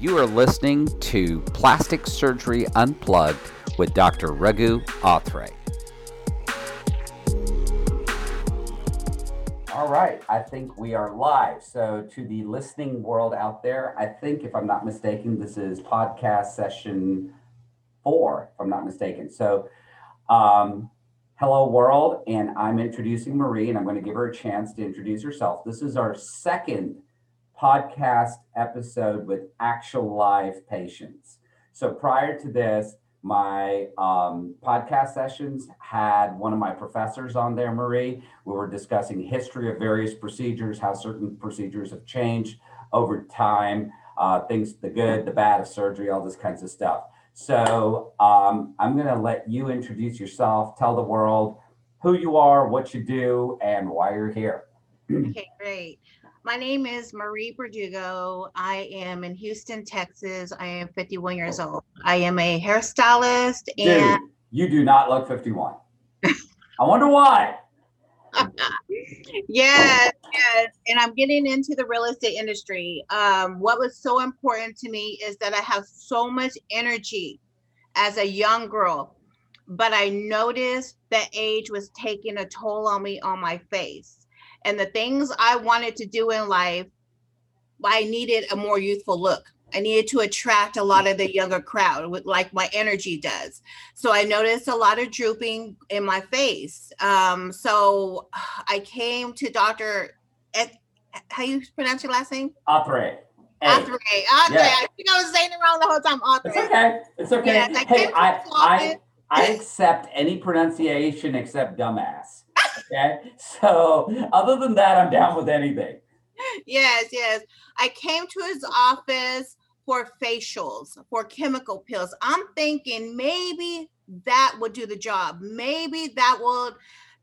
You are listening to Plastic Surgery Unplugged with Dr. Raghu Athre. All right, I think we are live. So, to the listening world out there, I think, if I'm not mistaken, this is podcast session four, if I'm not mistaken. So, um, hello, world, and I'm introducing Marie, and I'm going to give her a chance to introduce herself. This is our second podcast episode with actual live patients. So, prior to this, my um, podcast sessions had one of my professors on there, Marie. We were discussing history of various procedures, how certain procedures have changed over time, uh, things, the good, the bad of surgery, all this kinds of stuff. So um, I'm going to let you introduce yourself, tell the world who you are, what you do, and why you're here. okay, great. My name is Marie Berdugo. I am in Houston, Texas. I am 51 years old. I am a hairstylist and Dude, you do not look 51. I wonder why. yes, yes. And I'm getting into the real estate industry. Um, what was so important to me is that I have so much energy as a young girl, but I noticed that age was taking a toll on me on my face and the things I wanted to do in life, I needed a more youthful look. I needed to attract a lot of the younger crowd with like my energy does. So I noticed a lot of drooping in my face. Um, so I came to Dr. How you pronounce your last name? Athre. Athre. Athre. Yeah. I think I was saying it wrong the whole time. Athre. It's okay. It's okay. Yes, I hey, I, I, I accept any pronunciation except dumbass. Okay. So other than that, I'm down with anything. Yes, yes. I came to his office for facials, for chemical peels. I'm thinking maybe that would do the job. Maybe that would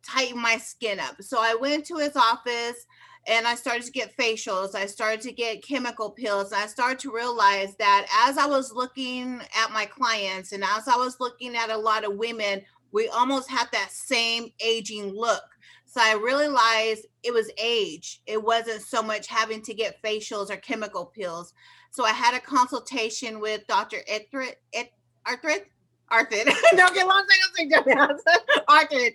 tighten my skin up. So I went to his office and I started to get facials. I started to get chemical peels. And I started to realize that as I was looking at my clients and as I was looking at a lot of women, we almost had that same aging look. So I realized it was age. It wasn't so much having to get facials or chemical peels. So I had a consultation with Dr. Arthur, Arthur, Arthur. Don't get don't say Arthur.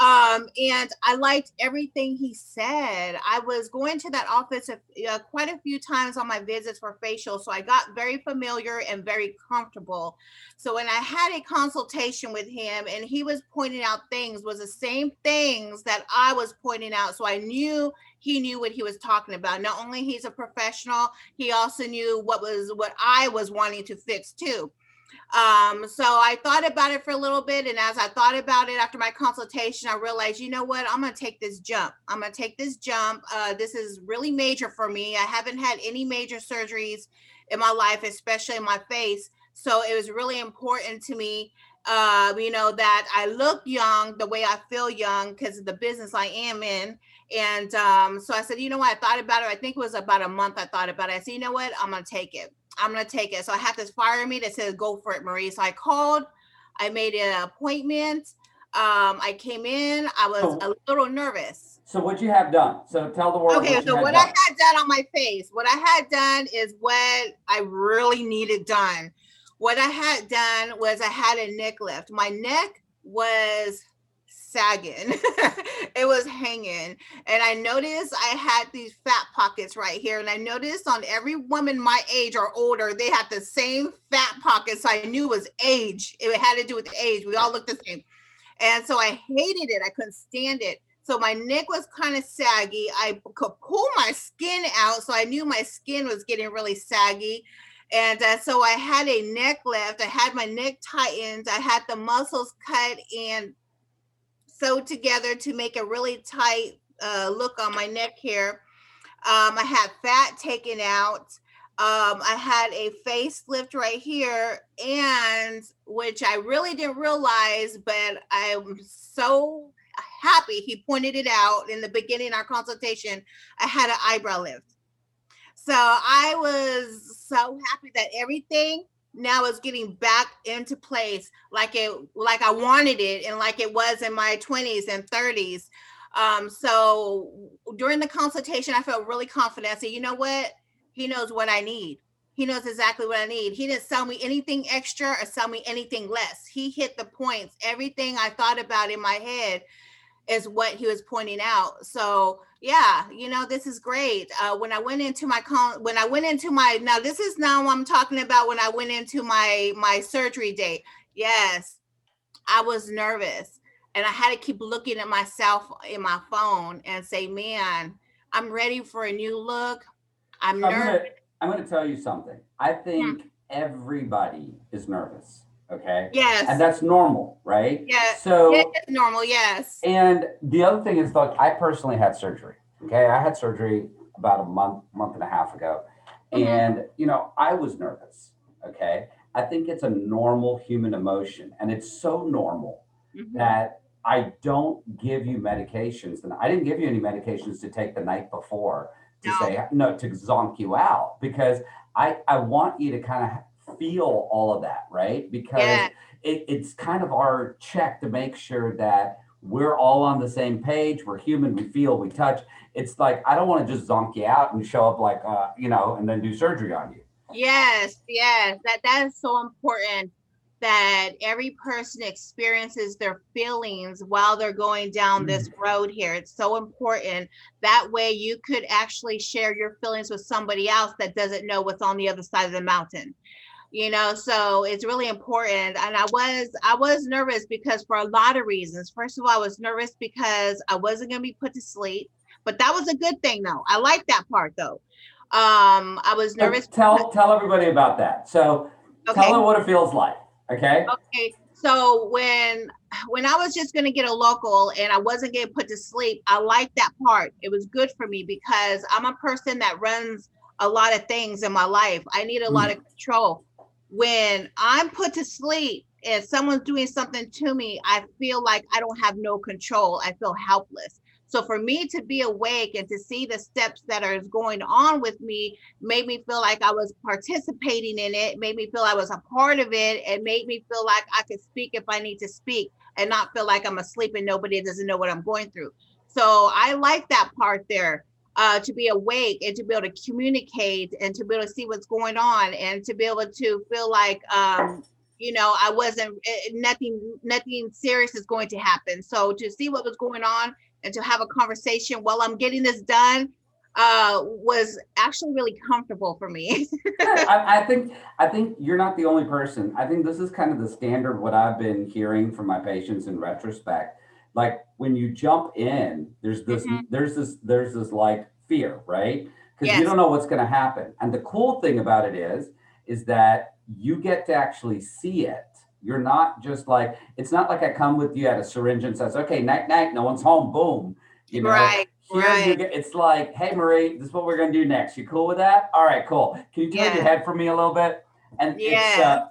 Um, and I liked everything he said. I was going to that office a, uh, quite a few times on my visits for facial, so I got very familiar and very comfortable. So when I had a consultation with him, and he was pointing out things, was the same things that I was pointing out. So I knew he knew what he was talking about. Not only he's a professional, he also knew what was what I was wanting to fix too. Um, so I thought about it for a little bit. And as I thought about it after my consultation, I realized, you know what, I'm going to take this jump. I'm going to take this jump. Uh, this is really major for me. I haven't had any major surgeries in my life, especially in my face. So it was really important to me, uh, you know, that I look young the way I feel young because of the business I am in. And um, so I said, you know what, I thought about it. I think it was about a month I thought about it. I said, you know what, I'm going to take it. I'm gonna take it. So I had this flyer me that says go for it, Marie. So I called, I made an appointment. Um, I came in, I was so, a little nervous. So what you have done? So tell the world. Okay, what so what done. I had done on my face, what I had done is what I really needed done. What I had done was I had a neck lift. My neck was sagging. it was hanging. And I noticed I had these fat pockets right here. And I noticed on every woman my age or older, they had the same fat pockets. I knew it was age. It had to do with age. We all looked the same. And so I hated it. I couldn't stand it. So my neck was kind of saggy. I could pull my skin out. So I knew my skin was getting really saggy. And uh, so I had a neck lift. I had my neck tightened. I had the muscles cut and sewed together to make a really tight uh, look on my neck here. Um, I had fat taken out. Um, I had a facelift right here, and which I really didn't realize, but I'm so happy he pointed it out in the beginning of our consultation. I had an eyebrow lift. So I was so happy that everything now is getting back into place like it like I wanted it and like it was in my 20s and 30s. Um, so during the consultation, I felt really confident. I said, you know what? He knows what I need. He knows exactly what I need. He didn't sell me anything extra or sell me anything less. He hit the points. Everything I thought about in my head is what he was pointing out. So yeah, you know, this is great. Uh, when I went into my con, when I went into my now, this is now I'm talking about when I went into my my surgery date. Yes, I was nervous, and I had to keep looking at myself in my phone and say, "Man, I'm ready for a new look. I'm I'm gonna, nervous." I'm gonna tell you something. I think everybody is nervous. Okay. Yes. And that's normal, right? Yeah. So it's normal. Yes. And the other thing is, look, I personally had surgery. Okay, I had surgery about a month, month and a half ago, Mhm. and you know, I was nervous. Okay, I think it's a normal human emotion, and it's so normal Mhm. that I don't give you medications, and I didn't give you any medications to take the night before to No. say no to zonk you out because I I want you to kind of feel all of that, right? Because Yeah. it, it's kind of our check to make sure that we're all on the same page. We're human. We feel. We touch. It's like I don't want to just zonk you out and show up like uh, you know, and then do surgery on you. Yes, yes, that that is so important that every person experiences their feelings while they're going down this road here. It's so important. That way you could actually share your feelings with somebody else that doesn't know what's on the other side of the mountain. You know, so it's really important. And I was I was nervous because for a lot of reasons. First of all, I was nervous because I wasn't going to be put to sleep, but that was a good thing though. I like that part though. Um, I was So nervous tell tell everybody about that. So Okay. tell them what it feels like. Okay. Okay. So when when I was just gonna get a local and I wasn't getting put to sleep, I liked that part. It was good for me because I'm a person that runs a lot of things in my life. I need a lot of control. When I'm put to sleep and someone's doing something to me, I feel like I don't have no control. I feel helpless. So for me to be awake and to see the steps that are going on with me made me feel like I was participating in it, made me feel I was a part of it, and made me feel like I could speak if I need to speak and not feel like I'm asleep and nobody doesn't know what I'm going through. So I like that part there. Uh, to be awake and to be able to communicate and to be able to see what's going on and to be able to feel like um, you know i wasn't eh, nothing nothing serious is going to happen so to see what was going on and to have a conversation while i'm getting this done uh was actually really comfortable for me I, I think I think you're not the only person. I think this is kind of the standard what I've been hearing from my patients in retrospect. Like when you jump in, there's this Mhm. there's this there's this like fear, right? Because Yes. you don't know what's going to happen. And the cool thing about it is is that you get to actually see it. You're not just like it's not like I come with you at a syringe and says, "Okay, night night, no one's home." Boom. You know, right here right get, it's like, hey Marie, this is what we're gonna do next. You cool with that? All right, cool. Can you turn Yeah. your head for me a little bit? And it's Yeah. uh,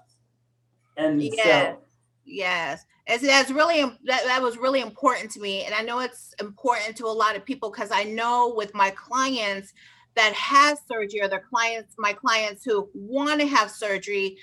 and Yeah. so Yes, it's, that's really that, that was really important to me, and I know it's important to a lot of people because I know with my clients that have surgery or their clients, my clients who want to have surgery,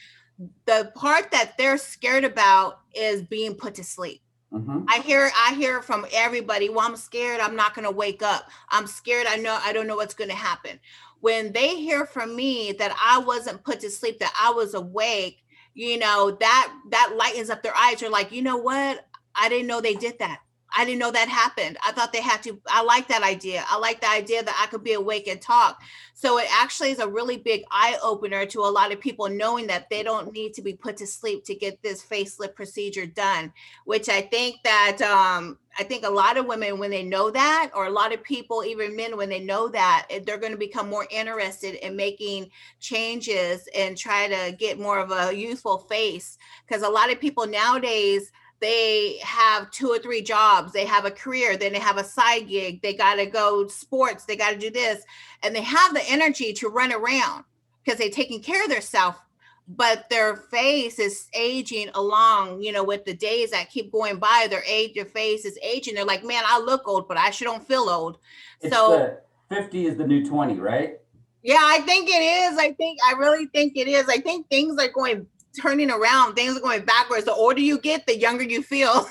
the part that they're scared about is being put to sleep. mhm. I hear I hear from everybody, well, I'm scared I'm not gonna wake up. I'm scared I know I don't know what's gonna happen. When they hear from me that I wasn't put to sleep, that I was awake, you know, that that lightens up their eyes. They're like, you know what? I didn't know they did that. I didn't know that happened. I thought they had to. I like that idea. I like the idea that I could be awake and talk. So it actually is a really big eye opener to a lot of people knowing that they don't need to be put to sleep to get this facelift procedure done which I think that um, I think a lot of women when they know that, or a lot of people, even men, when they know that, eh, they're going to become more interested in making changes and try to get more of a youthful face. Because a lot of people nowadays they have two or three jobs, they have a career, then they have a side gig, they got to go sports, they got to do this, and they have the energy to run around because they're taking care of themselves but their face is aging along, you know, with the days that keep going by, their age, their face is aging. They're like, man, I look old, but I sure don't feel old. It's so the 50 is the new 20, right? yeah, I think it is. I think I really think it is. I think things are going turning around, things are going backwards. The older you get, the younger you feel.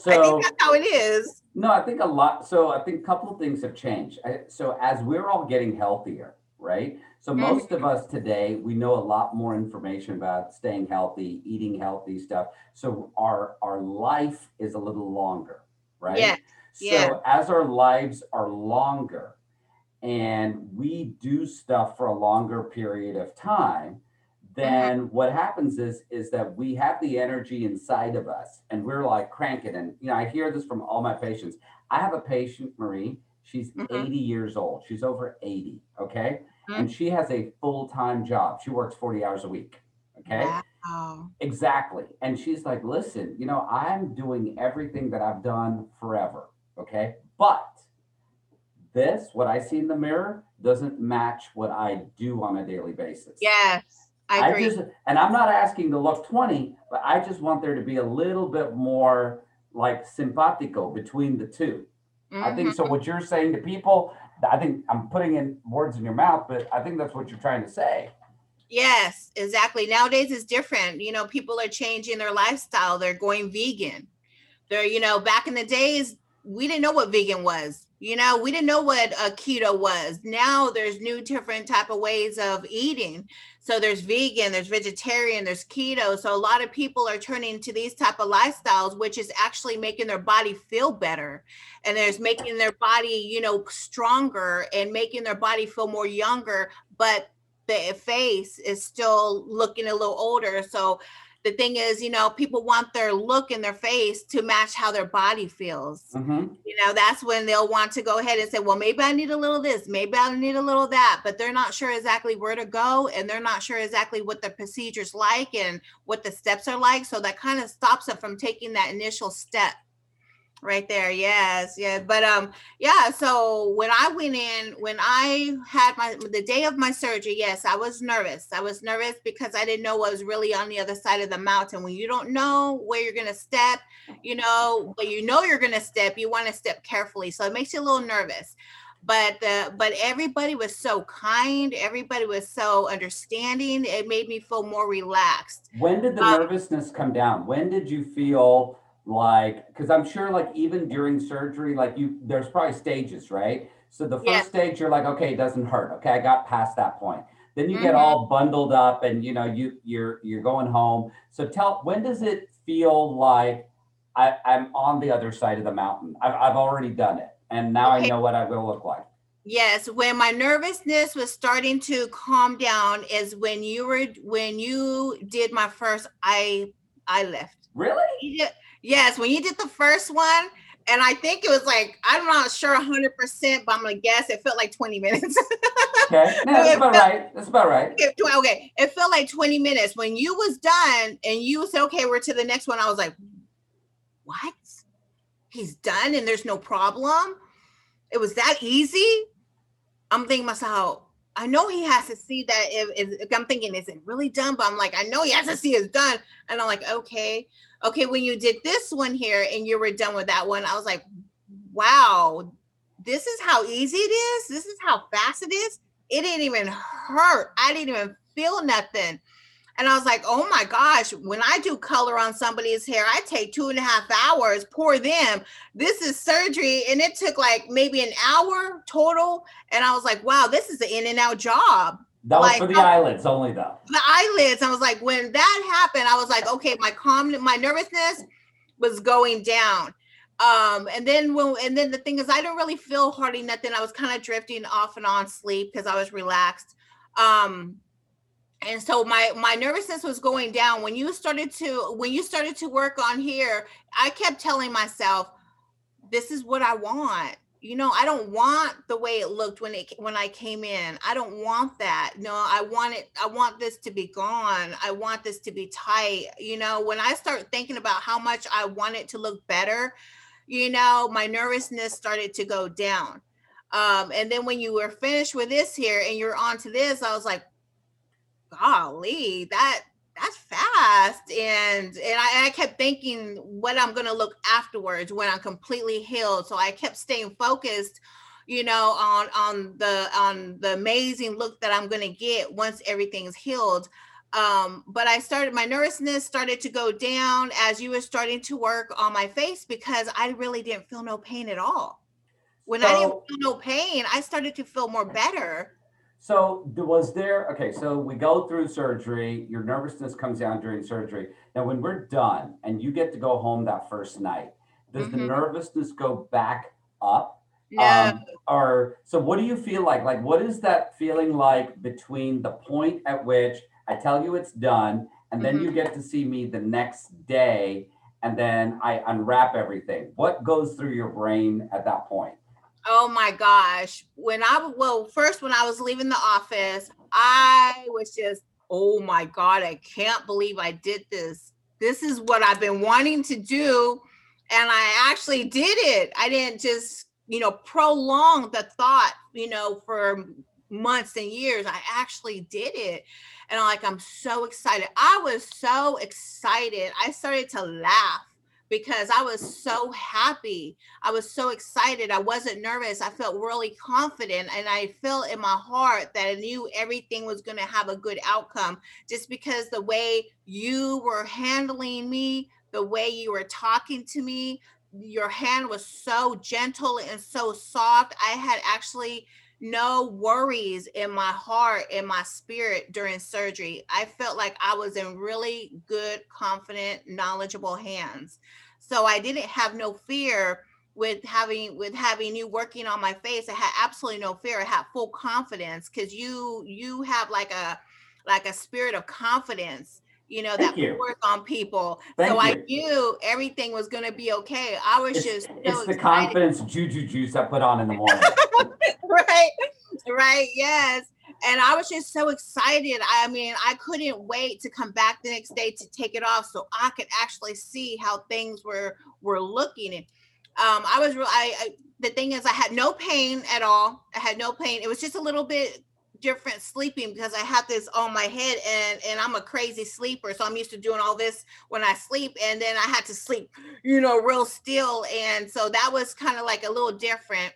So I think that's how it is. no, I think a lot. So I think a couple of things have changed. I, so as we're all getting healthier, right? So Mhm. most of us today, we know a lot more information about staying healthy, eating healthy stuff. So our our life is a little longer, right? Yeah, yeah. So as our lives are longer and we do stuff for a longer period of time. Then what happens is is that we have the energy inside of us and we're like cranking. And you know i hear this from all my patients. I have a patient marie. She's Mhm. 80 years old. She's over 80 okay? Mhm. and she has a full-time job. She works 40 hours a week okay? Wow. exactly. And she's like listen you know i'm doing everything that i've done forever okay? But this what i see in the mirror doesn't match what i do on a daily basis. Yes, I I agree. just, and I'm not asking to look 20, but I just want there to be a little bit more like simpatico between the two. I think so. Mm-hmm. What you're saying to people, I think I'm putting in words in your mouth, but I think that's what you're trying to say. Yes, exactly. Nowadays is different. You know, people are changing their lifestyle. They're going vegan. They're, you know, back in the days, we didn't know what vegan was. You know, we didn't know what keto was. Now there's new different type of ways of eating. So there's vegan, there's vegetarian, there's keto. So a lot of people are turning to these type of lifestyles, which is actually making their body feel better. And there's making their body, you know, stronger and making their body feel more younger, but the face is still looking a little older. So the thing is, you know, people want their look in their face to match how their body feels. hmm You know, that's when they'll want to go ahead and say, well, maybe I need a little this, maybe I need a little that, but they're not sure exactly where to go and they're not sure exactly what the procedure's like and what the steps are like. So that kind of stops them from taking that initial step right there yes yes but um yeah so when i went in when i had my the day of my surgery yes i was nervous i was nervous because i didn't know what was really on the other side of the mountain. When you don't know where you're going to step you know but you know you're going to step you want to step carefully so it makes you a little nervous. But the but everybody was so kind everybody was so understanding it made me feel more relaxed. When did the Uh, nervousness come down? When did you feel like, because I'm sure like even during surgery, like you, there's probably stages, right? So the first Yeah. stage, you're like, okay, it doesn't hurt. Okay, I got past that point. Then you get Mhm. all bundled up and you know, you you're you're going home. So tell when does it feel like I, I'm on the other side of the mountain? I've I've already done it. And now I know what I will look like. Yes, when my nervousness was starting to calm down is when you were when you did my first eye eye lift. Really? Did, yes, when you did the first one, and I think it was like I'm not sure 100, percent but I'm gonna guess it felt like 20 minutes. Okay. No, that's about right. That's about right. Okay, okay, it felt like 20 minutes. When you was done and you said, okay, we're to the next one, I was like, what? He's done and there's no problem? It was that easy? I'm thinking myself, I know he has to see that if, if, I'm thinking, is it really done? But I'm like, I know he has to see it's done. And I'm like, okay. Okay, when you did this one here and you were done with that one, I was like, wow, this is how easy it is. This is how fast it is. It didn't even hurt. I didn't even feel nothing. And I was like, oh my gosh, when I do color on somebody's hair, I take two and a half hours, pour them. This is surgery. And it took like maybe an hour total. And I was like, wow, this is an in and out job. That was Like, for the oh. eyelids only though. The eyelids, I was like, when that happened, I was like, okay, my calm, my nervousness was going down. Um, and then when and then the thing is I didn't really feel hardly nothing. I was kind of drifting off and on sleep because I was relaxed. Um, and so my my nervousness was going down. When you started to when you started to work on here i kept telling myself this is what i want. You know i don't want the way it looked when it when i came in. I don't want that. No i want it i want this to be gone. I want this to be tight. You know when i start thinking about how much i want it to look better you know my nervousness started to go down. Um and then when you were finished with this here and you're on to this i was like golly, that that's fast. And and I, I kept thinking what I'm gonna look afterwards when I'm completely healed. So I kept staying focused, you know, on on the on the amazing look that I'm gonna get once everything's healed. Um, but I started my nervousness started to go down as you were starting to work on my face because I really didn't feel no pain at all. When I didn't feel no pain, I started to feel more better. So there was there, okay, so we go through surgery, your nervousness comes down during surgery. Now, when we're done and you get to go home that first night, does the Mhm. nervousness go back up? No. Um, or so what do you feel like? Like what is that feeling like between the point at which I tell you it's done and then Mhm. you get to see me the next day and then I unwrap everything? What goes through your brain at that point? Oh my gosh. When I well, first when I was leaving the office, I was just, oh my God, I can't believe I did this. This is what I've been wanting to do. And I actually did it. I didn't just, you know, prolong the thought, you know, for months and years. I actually did it. And I'm like, I'm so excited. I was so excited. I started to laugh because I was so happy. I was so excited. I wasn't nervous. I felt really confident. And I felt in my heart that I knew everything was going to have a good outcome just because the way you were handling me, the way you were talking to me, your hand was so gentle and so soft. I had actually no worries in my heart in my spirit during surgery. I felt like i was in really good confident knowledgeable hands. So i didn't have no fear with having with having you working on my face. I had absolutely no fear. I had full confidence because you you have like a like a spirit of confidence you know Thank that you. pours on people. Thank so i knew everything was going to be okay. I was It's, just so it's the excited. confidence juju juice I put on in the morning. right right yes. And i was just so excited. I mean i couldn't wait to come back the next day to take it off so i could actually see how things were were looking. And um i was real I, I the thing is i had no pain at all. I had no pain. It was just a little bit different sleeping because i had this on my head and and i'm a crazy sleeper so i'm used to doing all this when i sleep and then i had to sleep you know real still and so that was kind of like a little different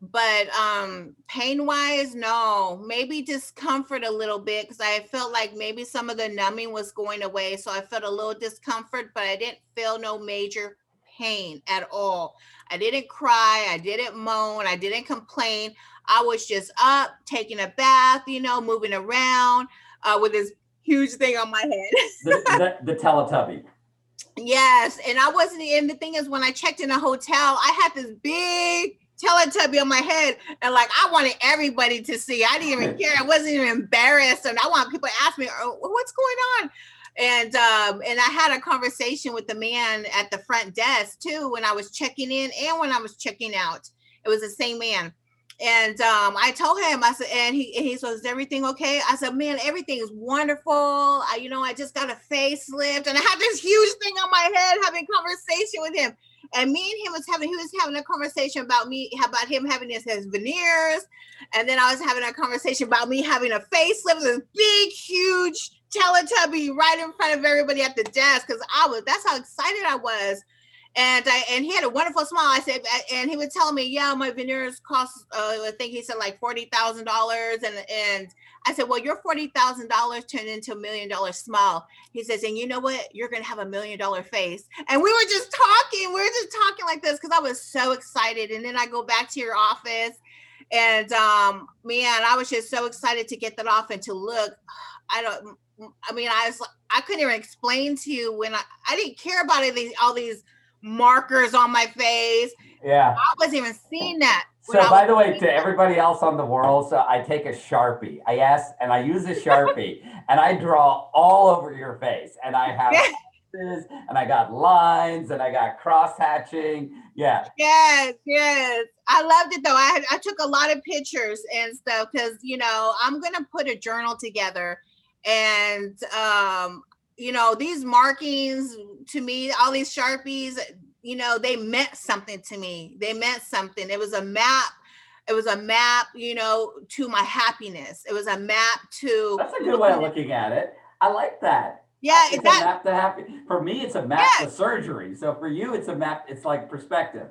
but um pain wise no maybe discomfort a little bit because i felt like maybe some of the numbing was going away so i felt a little discomfort but i didn't feel no major pain at all. I didn't cry i didn't moan i didn't complain i was just up taking a bath you know moving around uh, with this huge thing on my head the, the, the Teletubby. Yes, and I wasn't. And the thing is, when I checked in a hotel, I had this big Teletubby on my head, and like I wanted everybody to see. I didn't even care. I wasn't even embarrassed, and I want people to ask me, oh, "What's going on?" And um, and I had a conversation with the man at the front desk too when I was checking in and when I was checking out. It was the same man. And um, I told him, I said, and he and he said, "Is everything okay?" I said, "Man, everything is wonderful. I, you know, I just got a facelift, and I had this huge thing on my head, having conversation with him. And me and him was having, he was having a conversation about me, about him having his, his veneers, and then I was having a conversation about me having a facelift, this big, huge Teletubby right in front of everybody at the desk, because I was, that's how excited I was and I and he had a wonderful smile. I said, and he would tell me, yeah, my veneers cost, uh, I think he said like forty thousand dollars, and and I said, well, your forty thousand dollars turned into a million dollar smile. He says, and you know what? You're gonna have a million dollar face. And we were just talking, we were just talking like this because I was so excited. And then I go back to your office, and um, man, I was just so excited to get that off and to look. I don't. I mean, I was I couldn't even explain to you when I I didn't care about it, these all these markers on my face. Yeah. I wasn't even seeing that. So by the way, to that. everybody else on the world, so I take a Sharpie. I ask and I use a Sharpie and I draw all over your face. And I have and I got lines and I got cross hatching. Yeah. Yes, yes. I loved it though. I had, I took a lot of pictures and stuff because you know I'm gonna put a journal together, and um, you know these markings to me, all these sharpies, you know, they meant something to me. They meant something. It was a map. It was a map, you know, to my happiness. It was a map to That's a good way of looking at it. I like that. yeah. It's a map to happy. For me, it's a map Yeah. to surgery. So for you, it's a map, it's like perspective.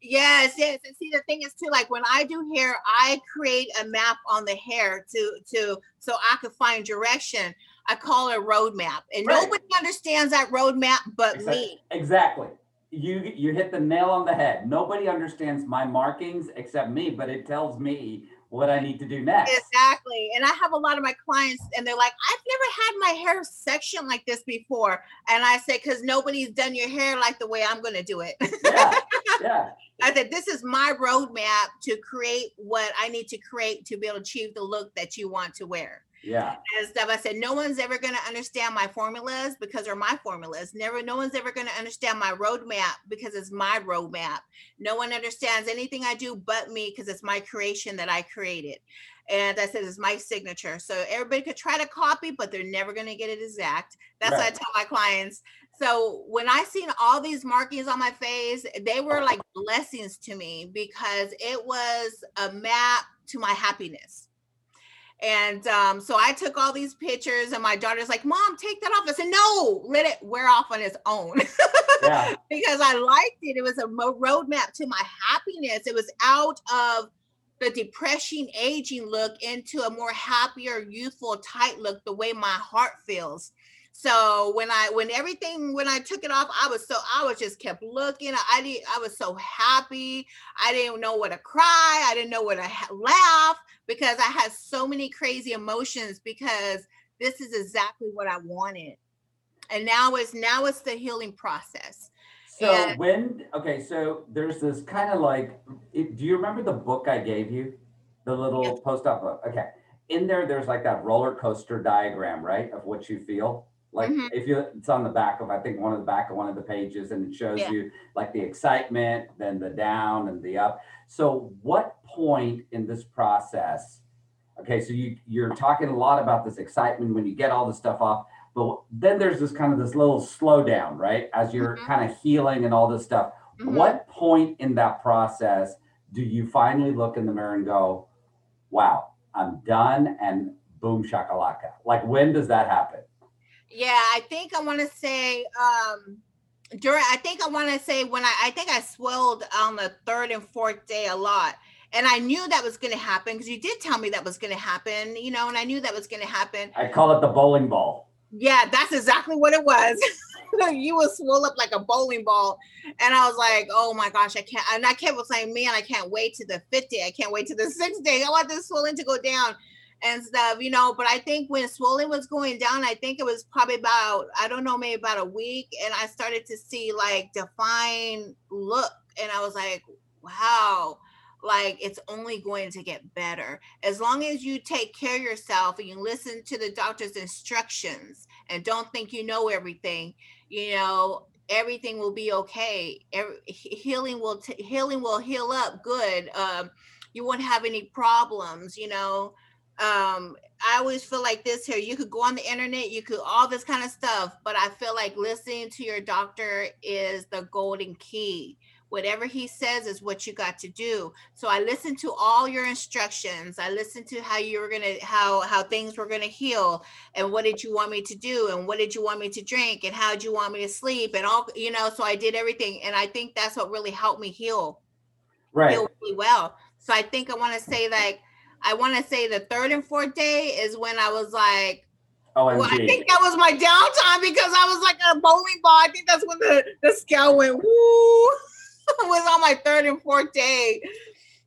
Yes, yes. And see, the thing is too, like when I do hair, I create a map on the hair to to so I could find direction. I call it a roadmap, and Right. nobody understands that roadmap but Exact- me. Exactly. You you hit the nail on the head. Nobody understands my markings except me, but it tells me what I need to do next. Exactly. And I have a lot of my clients, and they're like, I've never had my hair section like this before. And I say, because nobody's done your hair like the way I'm going to do it. Yeah, yeah. I said, this is my roadmap to create what I need to create to be able to achieve the look that you want to wear. Yeah. And stuff. I said, no one's ever going to understand my formulas because they're my formulas. Never, no one's ever going to understand my roadmap because it's my roadmap. No one understands anything I do but me because it's my creation that I created. And I said, it's my signature. So everybody could try to copy, but they're never going to get it exact. That's right. what I tell my clients. So when I seen all these markings on my face, they were like blessings to me because it was a map to my happiness and um, so I took all these pictures, and my daughter's like, Mom, take that off. I said, No, let it wear off on its own. Yeah. because I liked it. It was a roadmap to my happiness. It was out of the depression aging look into a more happier, youthful, tight look, the way my heart feels. So when I when everything when I took it off, I was so I was just kept looking. I did I was so happy. I didn't know what to cry. I didn't know what to laugh because I had so many crazy emotions because this is exactly what I wanted. And now it's now it's the healing process. So and, when okay, so there's this kind of like do you remember the book I gave you? The little yes. post-op book. Okay. In there, there's like that roller coaster diagram, right? Of what you feel. Like mm-hmm. if you, it's on the back of I think one of the back of one of the pages, and it shows yeah. you like the excitement, then the down and the up. So what point in this process? Okay, so you you're talking a lot about this excitement when you get all the stuff off, but then there's this kind of this little slowdown, right? As you're mm-hmm. kind of healing and all this stuff. Mm-hmm. What point in that process do you finally look in the mirror and go, "Wow, I'm done," and boom shakalaka? Like when does that happen? Yeah, I think I want to say um during I think I want to say when I I think I swelled on the third and fourth day a lot. And I knew that was going to happen because you did tell me that was going to happen, you know, and I knew that was going to happen. I call it the bowling ball. Yeah, that's exactly what it was. you were swell up like a bowling ball. And I was like, oh my gosh, I can't. And I kept saying, man, I can't wait to the fifth day. I can't wait to the sixth day. I want this swelling to go down and stuff, you know. But I think when swelling was going down, I think it was probably about, I don't know, maybe about a week. And I started to see like defined look. And I was like, wow, like it's only going to get better. As long as you take care of yourself and you listen to the doctor's instructions and don't think you know everything, you know, everything will be okay. Every, healing will t- healing will heal up good. Um, you won't have any problems, you know um i always feel like this here you could go on the internet you could all this kind of stuff but i feel like listening to your doctor is the golden key. Whatever he says is what you got to do. So i listened to all your instructions i listened to how you were gonna how how things were gonna heal and what did you want me to do and what did you want me to drink and how did you want me to sleep and all you know so i did everything and i think that's what really helped me heal right. heal really well. So i think i want to say like I want to say the third and fourth day is when I was like, well, I think that was my downtime because I was like a bowling ball. I think that's when the, the scale went woo. it was on my third and fourth day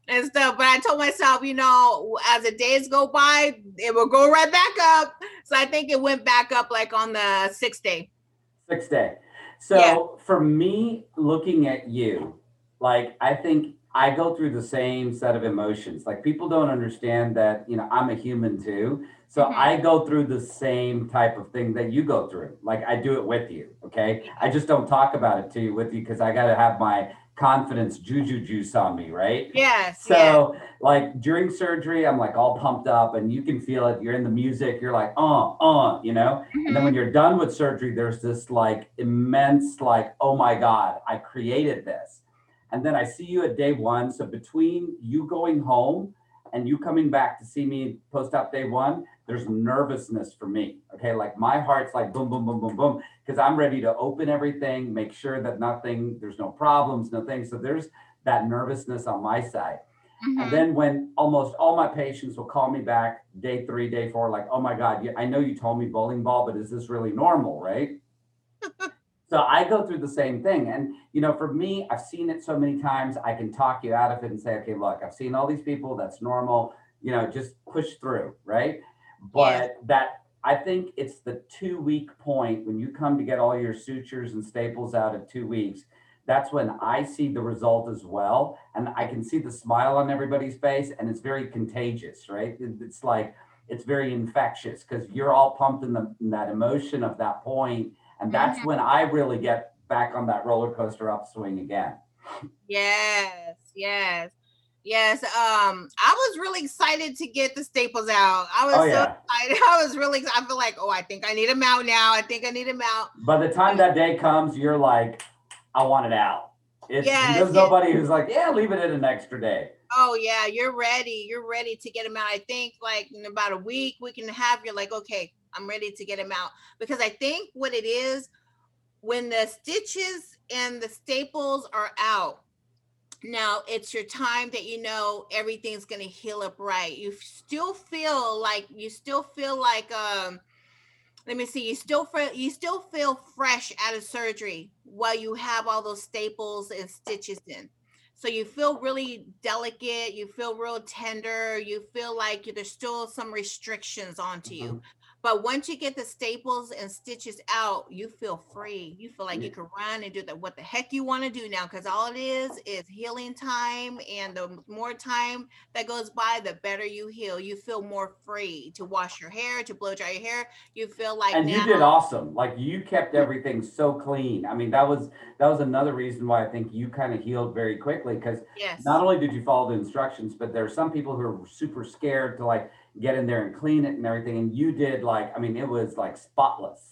and stuff. But I told myself, you know, as the days go by, it will go right back up. So I think it went back up like on the sixth day. Sixth day. So yeah. for me, looking at you, like I think I go through the same set of emotions. Like people don't understand that, you know, I'm a human too. So mm-hmm. I go through the same type of thing that you go through. Like I do it with you. Okay. I just don't talk about it to you with you because I got to have my confidence juju juice on me, right? Yes. So yes. like during surgery, I'm like all pumped up and you can feel it. You're in the music, you're like, uh, uh, you know? Mm-hmm. And then when mm-hmm. you're done with surgery, there's this like immense, like, oh my God, I created this and then I see you at day one. So between you going home and you coming back to see me post op day one, there's nervousness for me. Okay. Like my heart's like boom, boom, boom, boom, boom, because I'm ready to open everything, make sure that nothing, there's no problems, nothing. So there's that nervousness on my side. Mm-hmm. And then when almost all my patients will call me back day three, day four, like, oh my God, I know you told me bowling ball, but is this really normal? Right. So I go through the same thing. And, you know, for me, I've seen it so many times, I can talk you out of it and say, okay, look, I've seen all these people, that's normal. you know, just push through, right? But that I think it's the two week point when you come to get all your sutures and staples out at two weeks. That's when I see the result as well. And I can see the smile on everybody's face, and it's very contagious, right? It's like, it's very infectious because you're all pumped in, the, in that emotion of that point, And that's when I really get back on that roller coaster upswing again. Yes, yes, yes. Um, I was really excited to get the staples out. I was Oh, so yeah. excited. I was really. I feel like, oh, I think I need them out now. I think I need them out. By the time that day comes, you're like, I want it out. It's, Yes, there's yes. nobody who's like, yeah, leave it in an extra day. Oh yeah, you're ready. You're ready to get them out. I think like in about a week, week and a half, you're like, okay, I'm ready to get them out. Because I think what it is, when the stitches and the staples are out, now it's your time that you know everything's gonna heal up right. You still feel like you still feel like um let me see you still feel you still feel fresh out of surgery while you have all those staples and stitches in so you feel really delicate you feel real tender you feel like there's still some restrictions onto you Mhm. But once you get the staples and stitches out you feel free. You feel like you can run and do the what the heck you want to do now because all it is is healing time and the more time that goes by the better you heal. You feel more free to wash your hair to blow dry your hair. You feel like and now you did awesome. Like you kept everything so clean. I mean, that was that was another reason why I think you kind of healed very quickly because yes. not only did you follow the instructions, but there are some people who are super scared to like get in there and clean it and everything. And you did like, I mean, it was like spotless.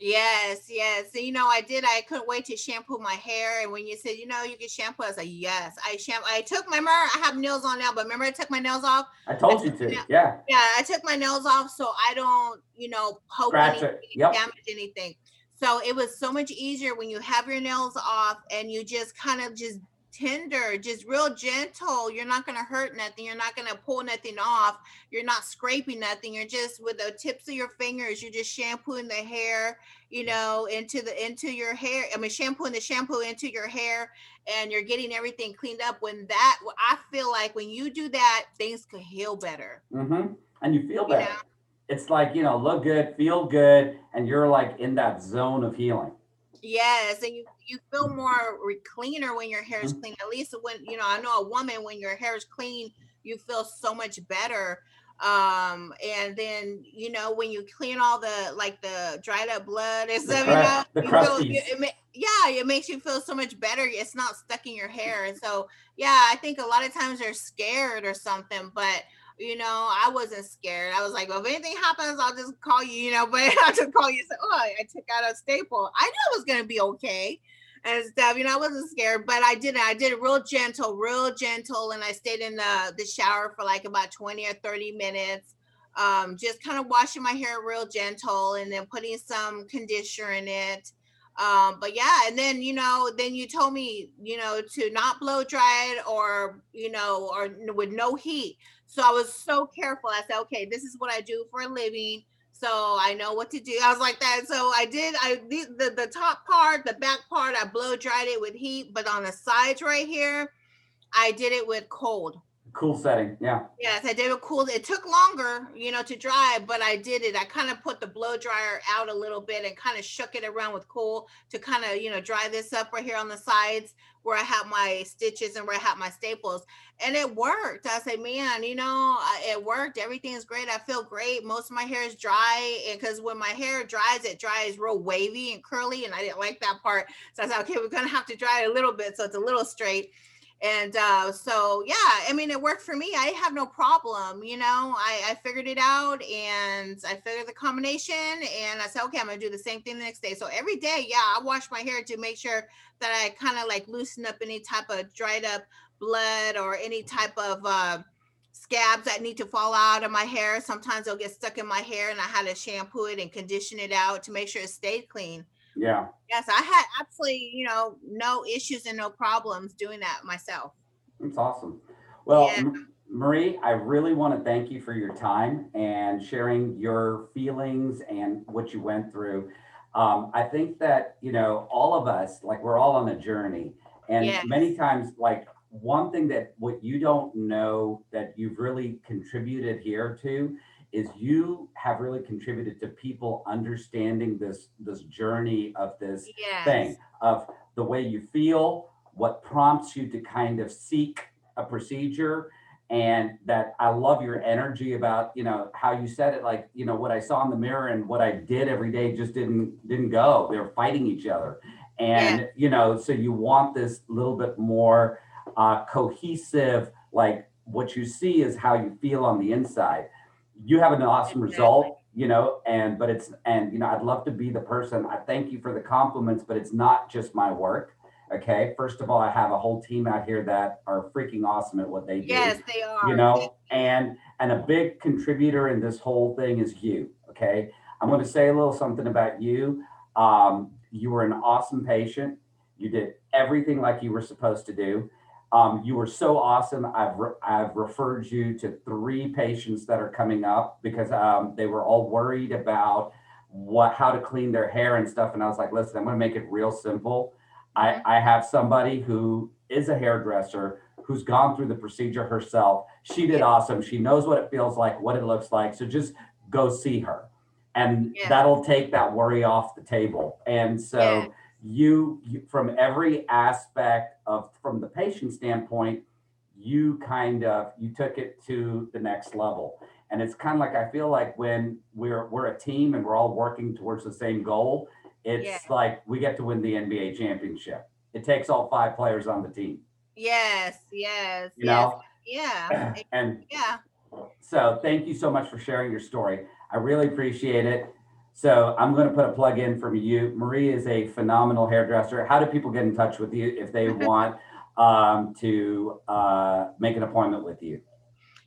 Yes, yes. You know, I did. I couldn't wait to shampoo my hair. And when you said, you know, you can shampoo, I was like, yes. I shampoo. I took. My remember, I have nails on now, but remember, I took my nails off. I told you to. Yeah. Yeah. Yeah, I took my nails off so I don't, you know, poke Scratch anything. Yep. damage anything. So it was so much easier when you have your nails off and you just kind of just tender, just real gentle. You're not gonna hurt nothing. You're not gonna pull nothing off. You're not scraping nothing. You're just with the tips of your fingers. You're just shampooing the hair, you know, into the into your hair. I mean, shampooing the shampoo into your hair, and you're getting everything cleaned up. When that, I feel like when you do that, things could heal better. hmm And you feel You better. know? It's like, you know, look good, feel good, and you're like in that zone of healing. Yes, and you you feel more re- cleaner when your hair is Mhm. clean. At least when you know, I know a woman when your hair is clean, you feel so much better. Um, and then you know when you clean all the like the dried up blood and The, stuff, you know, the you feel it yeah, it makes you feel so much better. It's not stuck in your hair, and so yeah, I think a lot of times they're scared or something, but. You know, I wasn't scared. I was like, well, if anything happens, I'll just call you, you know, but I just call you say, oh, I I took out a staple. I knew it was going to be okay and stuff. You know, I wasn't scared, but I did it. I did it real gentle, real gentle. And I stayed in the, the shower for like about 20 or 30 minutes. Um, just kind of washing my hair real gentle and then putting some conditioner in it. Um, but yeah, and then you know, then you told me, you know, to not blow dry it or you know, or with no heat. So I was so careful. I said, okay, this is what I do for a living. So I know what to do. I was like that. So I did. I the the, the top part, the back part, I blow dried it with heat, but on the sides right here, I did it with cold. Cool setting. Yeah. Yes, I did it cool. It took longer, you know, to dry, but I did it. I kind of put the blow dryer out a little bit and kind of shook it around with cool to kind of, you know, dry this up right here on the sides where I have my stitches and where I have my staples. And it worked. I said, man, you know, it worked. Everything is great. I feel great. Most of my hair is dry. And because when my hair dries, it dries real wavy and curly. And I didn't like that part. So I said, okay, we're going to have to dry it a little bit so it's a little straight and uh so yeah i mean it worked for me i have no problem you know i i figured it out and i figured the combination and i said okay i'm gonna do the same thing the next day. So every day yeah i wash my hair to make sure that i kind of like loosen up any type of dried up blood or any type of uh scabs that need to fall out of my hair. Sometimes they'll get stuck in my hair and i had to shampoo it and condition it out to make sure it stayed clean Yeah. yes i had absolutely you know no issues and no problems doing that myself That's awesome. Well, Yeah. Marie, I really want to thank you for your time and sharing your feelings and what you went through. Um, I think that, you know, all of us, like we're all on a journey. And Yes. many times, like one thing that what you don't know that you've really contributed here to is you have really contributed to people understanding this this journey of this Yes. thing of the way you feel, what prompts you to kind of seek a procedure. And that I love your energy about, you know, how you said it, like, you know, what I saw in the mirror and what I did every day just didn't didn't go. They were fighting each other. And, you know, so you want this little bit more uh, cohesive, like what you see is how you feel on the inside. You have an awesome result, you know, and but it's and you know, I'd love to be the person. I thank you for the compliments, but it's not just my work. Okay. First of all, I have a whole team out here that are freaking awesome at what they do. Yes, they are. You know, and and a big contributor in this whole thing is you. Okay. I'm going to say a little something about you. Um, you were an awesome patient. You did everything like you were supposed to do. Um, you were so awesome. I've re- I've referred you to three patients that are coming up because um, they were all worried about what how to clean their hair and stuff. And I was like, listen, I'm going to make it real simple. I, I have somebody who is a hairdresser who's gone through the procedure herself. She did Yeah. awesome. She knows what it feels like, what it looks like. So just go see her. And Yeah. that'll take that worry off the table. And so Yeah. You, you from every aspect of from the patient standpoint, you kind of you took it to the next level. And it's kind of like I feel like when we're we're a team and we're all working towards the same goal, it's Yeah. like we get to win the NBA championship. It takes all five players on the team, Yes, yes, you yes. know? Yeah. and Yeah. so thank you so much for sharing your story. I really appreciate it. So I'm going to put a plug in from you. Marie is a phenomenal hairdresser. How do people get in touch with you if they want um, to uh, make an appointment with you?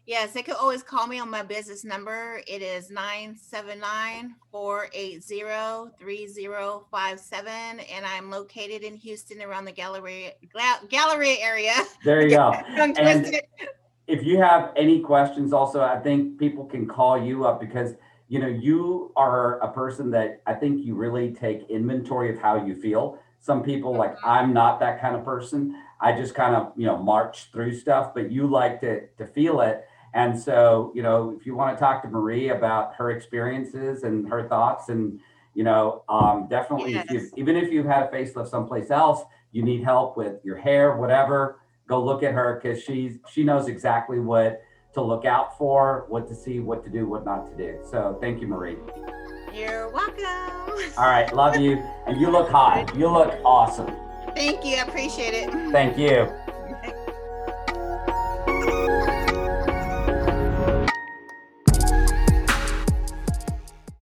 Yes, they could always call me on my business number. It is 979-480-3057. And I'm located in Houston around the Galleria Gal- Galleria area. There you go. And- if you have any questions also i think people can call you up because you know you are a person that i think you really take inventory of how you feel. Some people like i'm not that kind of person. I just kind of you know march through stuff but you like to to feel it. And so you know if you want to talk to marie about her experiences and her thoughts and you know um, definitely if Yes. even if you've had a facelift someplace else you need help with your hair whatever go look at her because she's she knows exactly what to look out for, what to see, what to do, what not to do. So thank you, Marie. You're welcome. All right, love you, and you look hot. You look awesome. Thank you. I appreciate it. Thank you.